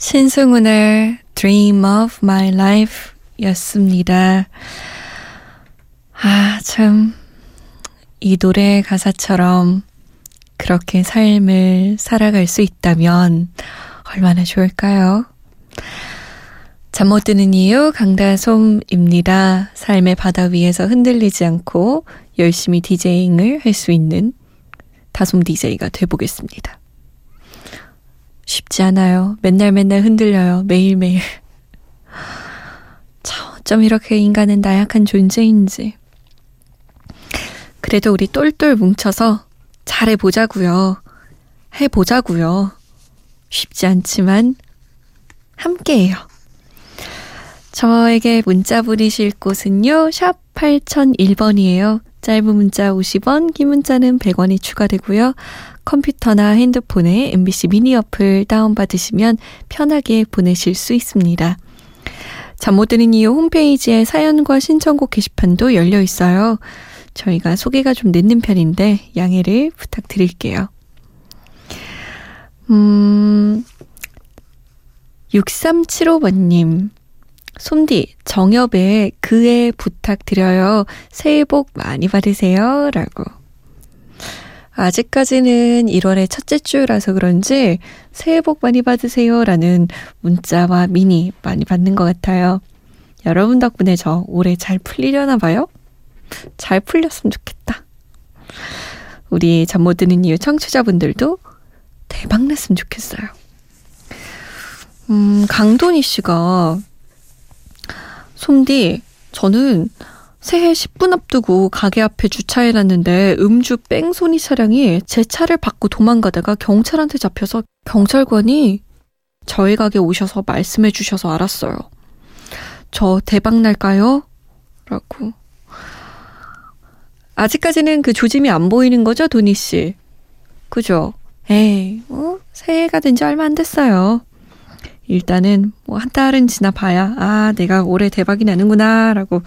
신승훈의 Dream of My Life 였습니다. 아, 참. 이 노래 가사처럼 그렇게 삶을 살아갈 수 있다면 얼마나 좋을까요? 잠 못 드는 이유 강다솜입니다. 삶의 바다 위에서 흔들리지 않고 열심히 디제잉을 할 수 있는 다솜 디제이가 돼보겠습니다. 쉽지 않아요. 맨날 맨날 흔들려요. 매일매일. 참, 어쩜 이렇게 인간은 나약한 존재인지. 그래도 우리 똘똘 뭉쳐서 잘해보자고요. 해보자고요. 쉽지 않지만 함께해요. 저에게 문자 보내실 곳은요. 샵 8001번이에요. 짧은 문자 50원, 긴 문자는 100원이 추가되고요. 컴퓨터나 핸드폰에 MBC 미니 어플 다운받으시면 편하게 보내실 수 있습니다. 잠 못 드는 이유 홈페이지에 사연과 신청곡 게시판도 열려 있어요. 저희가 소개가 좀 늦는 편인데 양해를 부탁드릴게요. 음, 6375번님. 솜디, 정엽에 그애 부탁드려요. 새해 복 많이 받으세요. 라고. 아직까지는 1월의 첫째 주라서 그런지 새해 복 많이 받으세요. 라는 문자와 미니 많이 받는 것 같아요. 여러분 덕분에 저 올해 잘 풀리려나 봐요? 잘 풀렸으면 좋겠다. 우리 잠 못 드는 이유 청취자분들도 대박 났으면 좋겠어요. 음, 강돈희 씨가 솜디, 저는 새해 10분 앞두고 가게 앞에 주차해놨는데 음주 뺑소니 차량이 제 차를 받고 도망가다가 경찰한테 잡혀서 경찰관이 저희 가게 오셔서 말씀해 주셔서 알았어요. 저 대박 날까요? 라고. 아직까지는 그 조짐이 안 보이는 거죠, 도니 씨? 그죠? 에이, 뭐, 새해가 된 지 얼마 안 됐어요. 일단은 뭐 한 달은 지나봐야, 아, 내가 올해 대박이 나는구나, 라고 알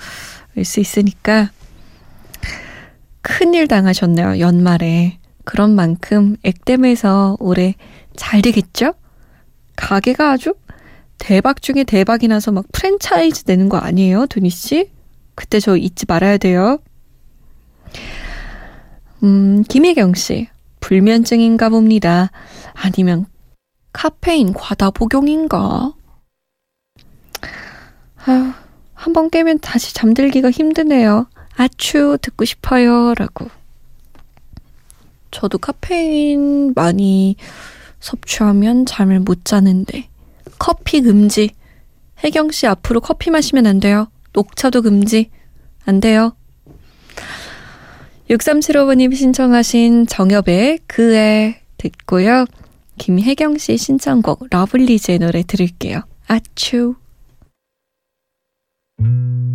수 있으니까. 큰일 당하셨네요, 연말에. 그런 만큼 액땜해서 올해 잘 되겠죠? 가게가 아주 대박 중에 대박이 나서 막 프랜차이즈 되는 거 아니에요, 도니 씨? 그때 저 잊지 말아야 돼요. 음, 김혜경 씨. 불면증인가 봅니다. 아니면 카페인 과다 복용인가? 아휴, 한번 깨면 다시 잠들기가 힘드네요. 아추, 듣고 싶어요. 라고. 저도 카페인 많이 섭취하면 잠을 못 자는데. 커피 금지. 혜경 씨 앞으로 커피 마시면 안 돼요. 녹차도 금지. 안 돼요. 6375번님 신청하신 정엽의 그애 듣고요. 김혜경 씨 신청곡 러블리즈의 노래 들을게요. 아 추.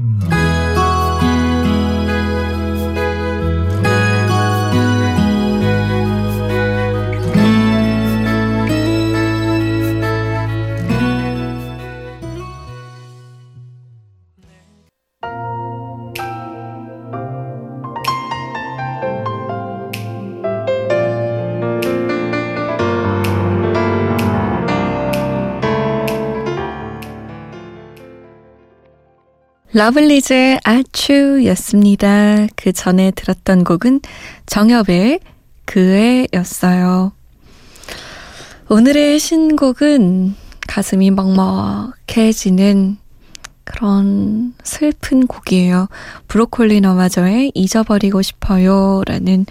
러블리즈의 아추였습니다. 그 전에 들었던 곡은 정엽의 그애였어요. 오늘의 신곡은 가슴이 먹먹해지는 그런 슬픈 곡이에요. 브로콜리 너마저의 잊어버리고 싶어요 라는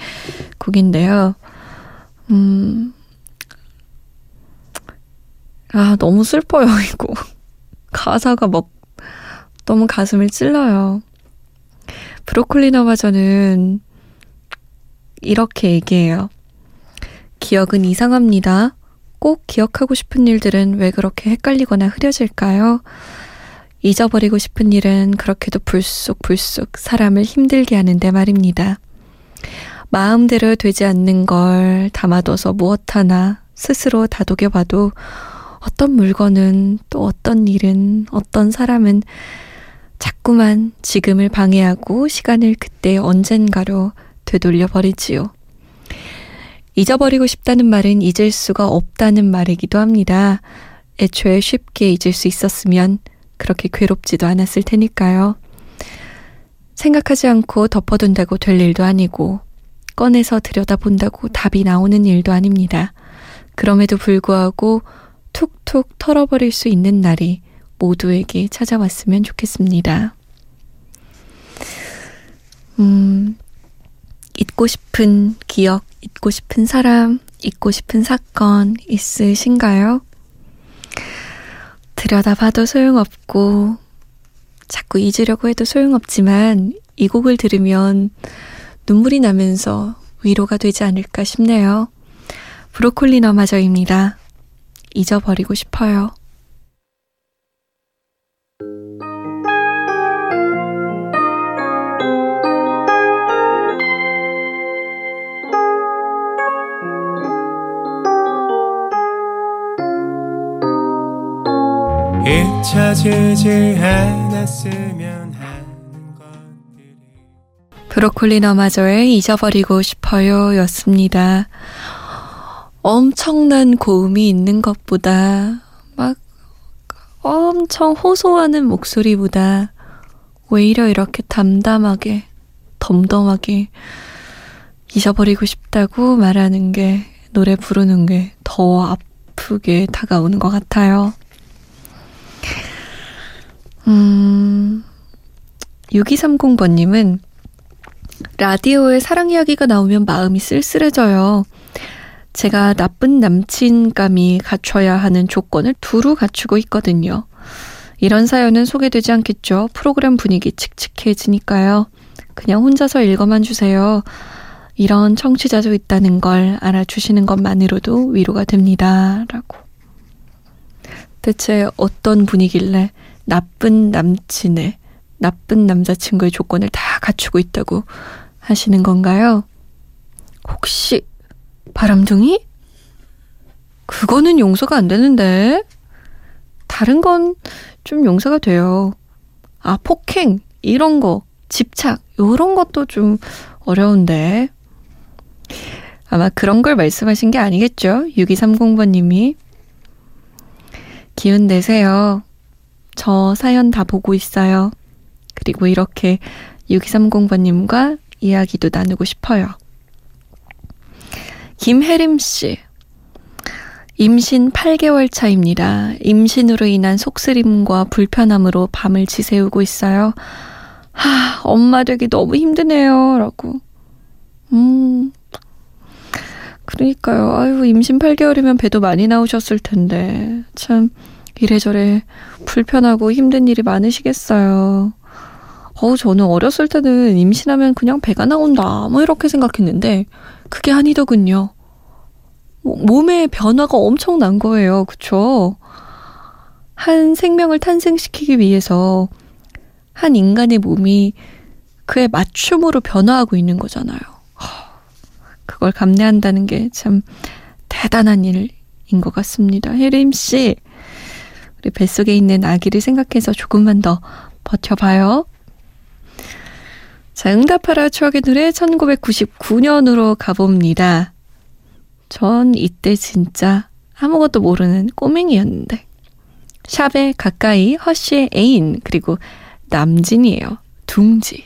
곡인데요. 음, 아, 너무 슬퍼요, 이거. 가사가 막 너무 가슴을 찔러요. 브로콜리 너마저는 이렇게 얘기해요. 기억은 이상합니다. 꼭 기억하고 싶은 일들은 왜 그렇게 헷갈리거나 흐려질까요? 잊어버리고 싶은 일은 그렇게도 불쑥불쑥 사람을 힘들게 하는데 말입니다. 마음대로 되지 않는 걸 담아둬서 무엇 하나 스스로 다독여봐도 어떤 물건은 또 어떤 일은 어떤 사람은 자꾸만 지금을 방해하고 시간을 그때 언젠가로 되돌려 버리지요. 잊어버리고 싶다는 말은 잊을 수가 없다는 말이기도 합니다. 애초에 쉽게 잊을 수 있었으면 그렇게 괴롭지도 않았을 테니까요. 생각하지 않고 덮어둔다고 될 일도 아니고, 꺼내서 들여다본다고 답이 나오는 일도 아닙니다. 그럼에도 불구하고 툭툭 털어버릴 수 있는 날이 모두에게 찾아왔으면 좋겠습니다. 음, 잊고 싶은 기억, 잊고 싶은 사람, 잊고 싶은 사건 있으신가요? 들여다봐도 소용없고, 자꾸 잊으려고 해도 소용없지만, 이 곡을 들으면 눈물이 나면서 위로가 되지 않을까 싶네요. 브로콜리 너마저입니다. 잊어버리고 싶어요. 잊혀지지 않았으면 하는 것들이 브로콜리 너마저의 잊어버리고 싶어요 였습니다. 엄청난 고음이 있는 것보다 막 엄청 호소하는 목소리보다 오히려 이렇게 담담하게 덤덤하게 잊어버리고 싶다고 말하는 게 노래 부르는 게 더 아프게 다가오는 것 같아요. 음, 6230번님은 라디오에 사랑 이야기가 나오면 마음이 쓸쓸해져요. 제가 나쁜 남친감이 갖춰야 하는 조건을 두루 갖추고 있거든요. 이런 사연은 소개되지 않겠죠. 프로그램 분위기 칙칙해지니까요. 그냥 혼자서 읽어만 주세요. 이런 청취자도 있다는 걸 알아주시는 것만으로도 위로가 됩니다. 라고. 대체 어떤 분위기길래 나쁜 남친의, 나쁜 남자친구의 조건을 다 갖추고 있다고 하시는 건가요? 혹시 바람둥이? 그거는 용서가 안 되는데. 다른 건 좀 용서가 돼요. 아, 폭행, 이런 거, 집착, 요런 것도 좀 어려운데. 아마 그런 걸 말씀하신 게 아니겠죠? 6230번님이. 기운 내세요. 저 사연 다 보고 있어요. 그리고 이렇게 6230번님과 이야기도 나누고 싶어요. 김혜림 씨. 임신 8개월 차입니다. 임신으로 인한 속쓰림과 불편함으로 밤을 지새우고 있어요. 하, 엄마 되기 너무 힘드네요. 라고. 음. 그러니까요. 아유, 임신 8개월이면 배도 많이 나오셨을 텐데. 참, 이래저래 불편하고 힘든 일이 많으시겠어요. 어우, 저는 어렸을 때는 임신하면 그냥 배가 나온다. 뭐 이렇게 생각했는데, 그게 아니더군요. 몸의 변화가 엄청난 거예요. 그쵸? 한 생명을 탄생시키기 위해서 한 인간의 몸이 그에 맞춤으로 변화하고 있는 거잖아요. 그걸 감내한다는 게 참 대단한 일인 것 같습니다. 혜림 씨, 뱃속에 있는 아기를 생각해서 조금만 더 버텨봐요. 자, 응답하라 추억의 노래 1999년으로 가봅니다. 전 이때 진짜 아무것도 모르는 꼬맹이였는데. 샵에 가까이 허쉬의 애인, 그리고 남진이에요. 둥지.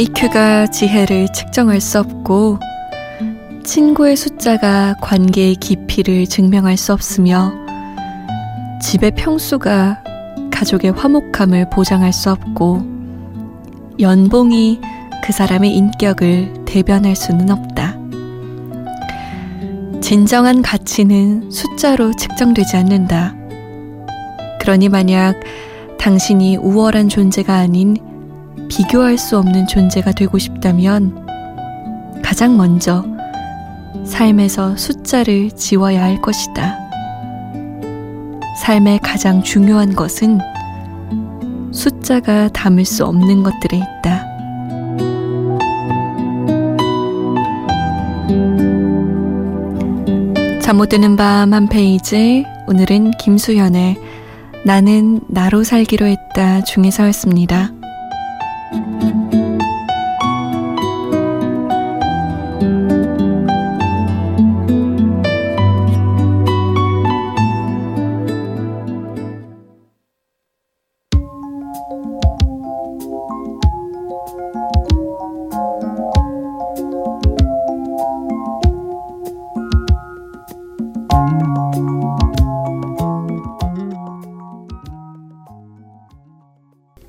IQ가 지혜를 측정할 수 없고, 친구의 숫자가 관계의 깊이를 증명할 수 없으며, 집의 평수가 가족의 화목함을 보장할 수 없고, 연봉이 그 사람의 인격을 대변할 수는 없다. 진정한 가치는 숫자로 측정되지 않는다. 그러니 만약 당신이 우월한 존재가 아닌 비교할 수 없는 존재가 되고 싶다면 가장 먼저 삶에서 숫자를 지워야 할 것이다. 삶의 가장 중요한 것은 숫자가 담을 수 없는 것들에 있다. 잠 못 드는 밤 한 페이지 오늘은 김수현의 나는 나로 살기로 했다 중에서였습니다.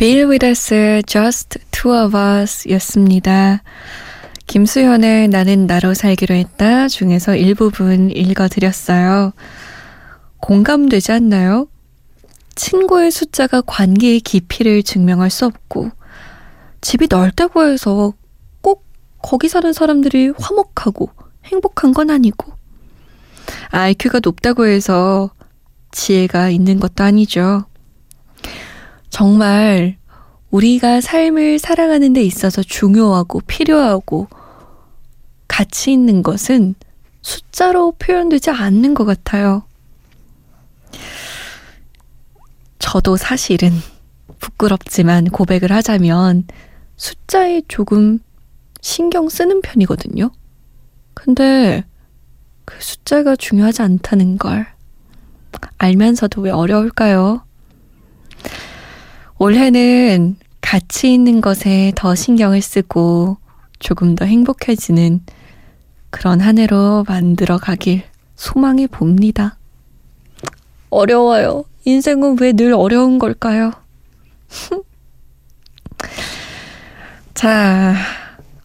Bill with us, uh, just two of us 였습니다. 김수현의 나는 나로 살기로 했다 중에서 일부분 읽어드렸어요. 공감되지 않나요? 친구의 숫자가 관계의 깊이를 증명할 수 없고, 집이 넓다고 해서 꼭 거기 사는 사람들이 화목하고 행복한 건 아니고, IQ가 높다고 해서 지혜가 있는 것도 아니죠. 정말 우리가 삶을 살아가는 데 있어서 중요하고 필요하고 가치 있는 것은 숫자로 표현되지 않는 것 같아요. 저도 사실은 부끄럽지만 고백을 하자면 숫자에 조금 신경 쓰는 편이거든요. 근데 그 숫자가 중요하지 않다는 걸 알면서도 왜 어려울까요? 올해는 가치 있는 것에 더 신경을 쓰고 조금 더 행복해지는 그런 한 해로 만들어 가길 소망해 봅니다. 어려워요. 인생은 왜 늘 어려운 걸까요? 자,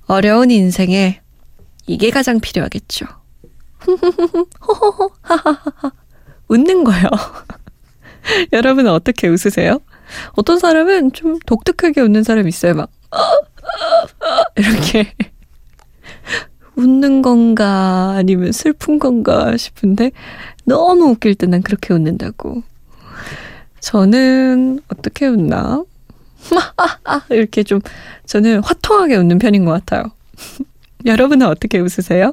어려운 인생에 이게 가장 필요하겠죠. 웃는 거요. 여러분은 어떻게 웃으세요? 어떤 사람은 좀 독특하게 웃는 사람 있어요. 막 이렇게 웃는 건가 아니면 슬픈 건가 싶은데 너무 웃길 때 난 그렇게 웃는다고. 저는 어떻게 웃나? 이렇게 좀 저는 화통하게 웃는 편인 것 같아요. 여러분은 어떻게 웃으세요?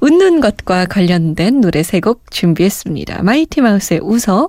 웃는 것과 관련된 노래 세 곡 준비했습니다. 마이티 마우스의 웃어,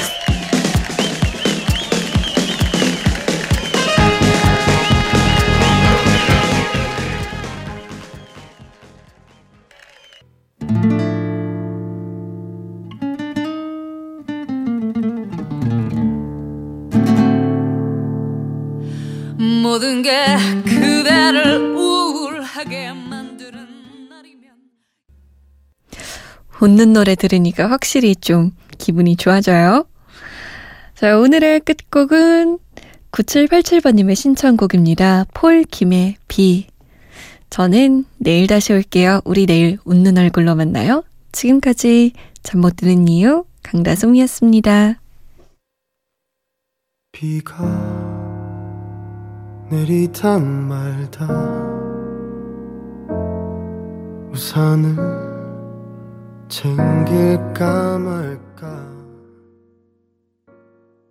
게 그대를 우울하게 만드는 날이면 웃는 노래 들으니까 확실히 좀 기분이 좋아져요. 자, 오늘의 끝곡은 9787번님의 신청곡입니다. 폴 김의 비. 저는 내일 다시 올게요. 우리 내일 웃는 얼굴로 만나요. 지금까지 잠 못 드는 이유 강다솜이었습니다. 비가 내리다 말다. 우산을 챙길까 말까.